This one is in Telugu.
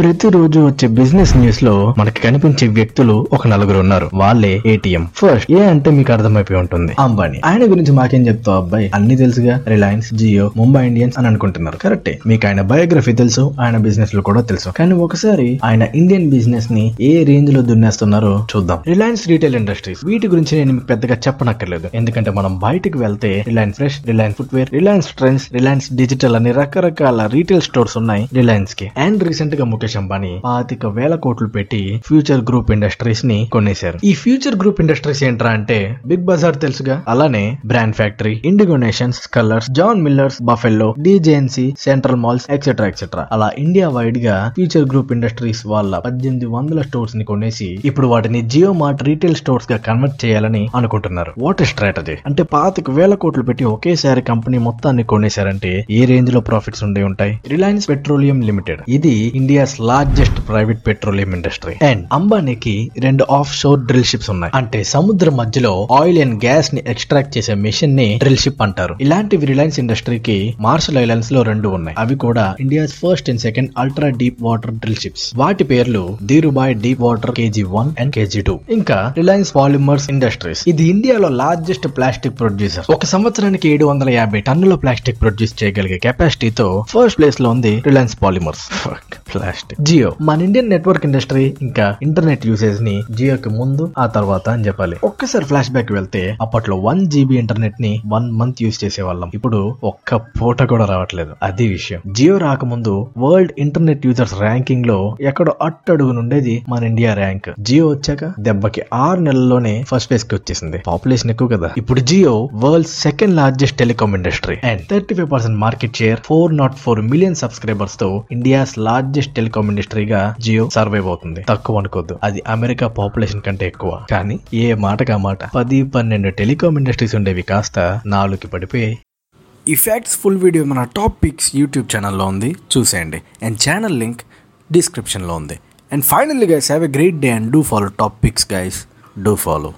ప్రతిరోజు వచ్చే బిజినెస్ న్యూస్లో మనకి కనిపించే వ్యక్తులు ఒక నలుగురు ఉన్నారు. వాళ్ళే ఏటీఎం ఫస్ట్ ఏ అంటే మీకు అర్థమైపోయి ఉంటుంది. అంబానీ. ఆయన గురించి మాకేం చెప్తావు? అబ్బాయి అన్ని తెలుసుగా? రిలయన్స్ జియో ముంబై ఇండియన్స్ అని అనుకుంటున్నారు. కరెక్టే మీకు ఆయన బయోగ్రఫీ తెలుసు ఆయన బిజినెస్లు కూడా తెలుసు. కానీ ఒకసారి ఆయన ఇండియన్ బిజినెస్ని ఏ రేంజ్లో దున్నేస్తున్నారో చూద్దాం. రిలయన్స్ రీటైల్ ఇండస్ట్రీస్ వీటి గురించి నేను మీకు పెద్దగా చెప్పనక్కర్లేదు. ఎందుకంటే మనం బయటకు వెళ్తే Reliance Fresh Reliance Footwear Reliance Trends Reliance Digital అని రకరకాల రీటైల్ స్టోర్స్ ఉన్నాయి రిలయన్స్కి. అండ్ రీసెంట్గా ముఖేష్ అంబానీ పాతిక వేల కోట్లు పెట్టి ఫ్యూచర్ గ్రూప్ ఇండస్ట్రీస్ని కొనేశారు. ఈ ఫ్యూచర్ గ్రూప్ ఇండస్ట్రీస్ ఏంట్రా అంటే బిగ్ బజార్ తెలుసుగా? అలానే Brand Factory Indigo Nations Colors John Millers Buffalo DJNC Central malls etcetera etcetera అలా ఇండియా వైడ్గా ఫ్యూచర్ గ్రూప్ ఇండస్ట్రీస్ వాళ్ళ పద్దెనిమిది వందల స్టోర్స్ని కొనేసి ఇప్పుడు వాటిని జియో మార్ట్ రీటైల్ స్టోర్స్గా కన్వర్ట్ చేయాలని అనుకుంటున్నారు. వాట్ స్ట్రాటజీ అంటే పాతిక వేల కోట్లు పెట్టి ఒకేసారి కంపెనీ మొత్తాన్ని కొనేశారంటే ఏ రేంజ్లో ప్రాఫిట్స్ ఉండే ఉంటాయి? రిలయన్స్ పెట్రోలియం లిమిటెడ్ ఇది India's largest private petroleum industry and అంబానీకి రెండు ఆఫ్ షోర్ డ్రిల్ షిప్స్ ఉన్నాయి. అంటే సముద్ర మధ్యలో ఆయిల్ అండ్ గ్యాస్ని ఎక్స్ట్రాక్ట్ చేసే మిషన్ని డ్రిల్ షిప్ అంటారు. ఇలాంటివి రిలయన్స్ ఇండస్ట్రీకి మార్షల్ ఐలాండ్స్లో రెండు ఉన్నాయి. అవి కూడా India's first and second ultra deep water drill ships వాటి పేర్లు Dhirubhai deep water KG one and KG two ఇంకా రిలయన్స్ పాలిమర్స్ ఇండస్ట్రీస్ ఇది ఇండియాలో లార్జెస్ట్ ప్లాస్టిక్ ప్రొడ్యూసర్ ఒక సంవత్సరానికి ఏడు వందల యాభై టన్నుల ప్లాస్టిక్ ప్రొడ్యూస్ చేయగలిగే కెపాసిటీతో ఫస్ట్ ప్లేస్లో ఉంది రిలయన్స్ పాలిమర్స్ ప్లాస్టిక్ జియో. మన ఇండియన్ నెట్వర్క్ ఇండస్ట్రీ ఇంకా ఇంటర్నెట్ యూసేజ్ని జియోకి ముందు ఆ తర్వాత అని చెప్పాలి. ఒక్కసారి ఫ్లాష్ బ్యాక్ వెళ్తే అప్పట్లో వన్ జీబీ ఇంటర్నెట్ని వన్ మంత్ యూస్ చేసే వాళ్ళం ఇప్పుడు ఒక్క పూట కూడా రావట్లేదు. అది విషయం. జియో రాకముందు వరల్డ్ ఇంటర్నెట్ యూజర్స్ ర్యాంకింగ్లో ఎక్కడో అట్టడుగు నుండేది మన ఇండియా ర్యాంక్. జియో వచ్చాక దెబ్బకి ఆరు నెలల్లోనే ఫస్ట్ ప్లేస్కి వచ్చేసింది. పాపులేషన్ ఎక్కువ కదా. ఇప్పుడు Jio world second largest telecom industry. And thirty five percent market share four not four million సబ్స్క్రైబర్స్తో India's largest telecom ఇండస్ట్రీగా జియో సర్వైవ్ అవుతుంది తక్కువ అనుకోద్దు. అది అమెరికా పాపులేషన్ కంటే ఎక్కువ. కానీ ఏ మాటగా మాట? పది పన్నెండు టెలికామ్ ఇండస్ట్రీస్ ఉండేవి కాస్త నాలుగుకి పడిపోయాయి. ఈ ఫ్యాక్ట్స్ ఫుల్ వీడియో మన టాప్ పిక్స్ యూట్యూబ్ ఛానల్లో ఉంది. చూసేయండి. అండ్ ఛానల్ లింక్ డిస్క్రిప్షన్లో ఉంది. And finally guys have a great day and do follow Top Picks guys do follow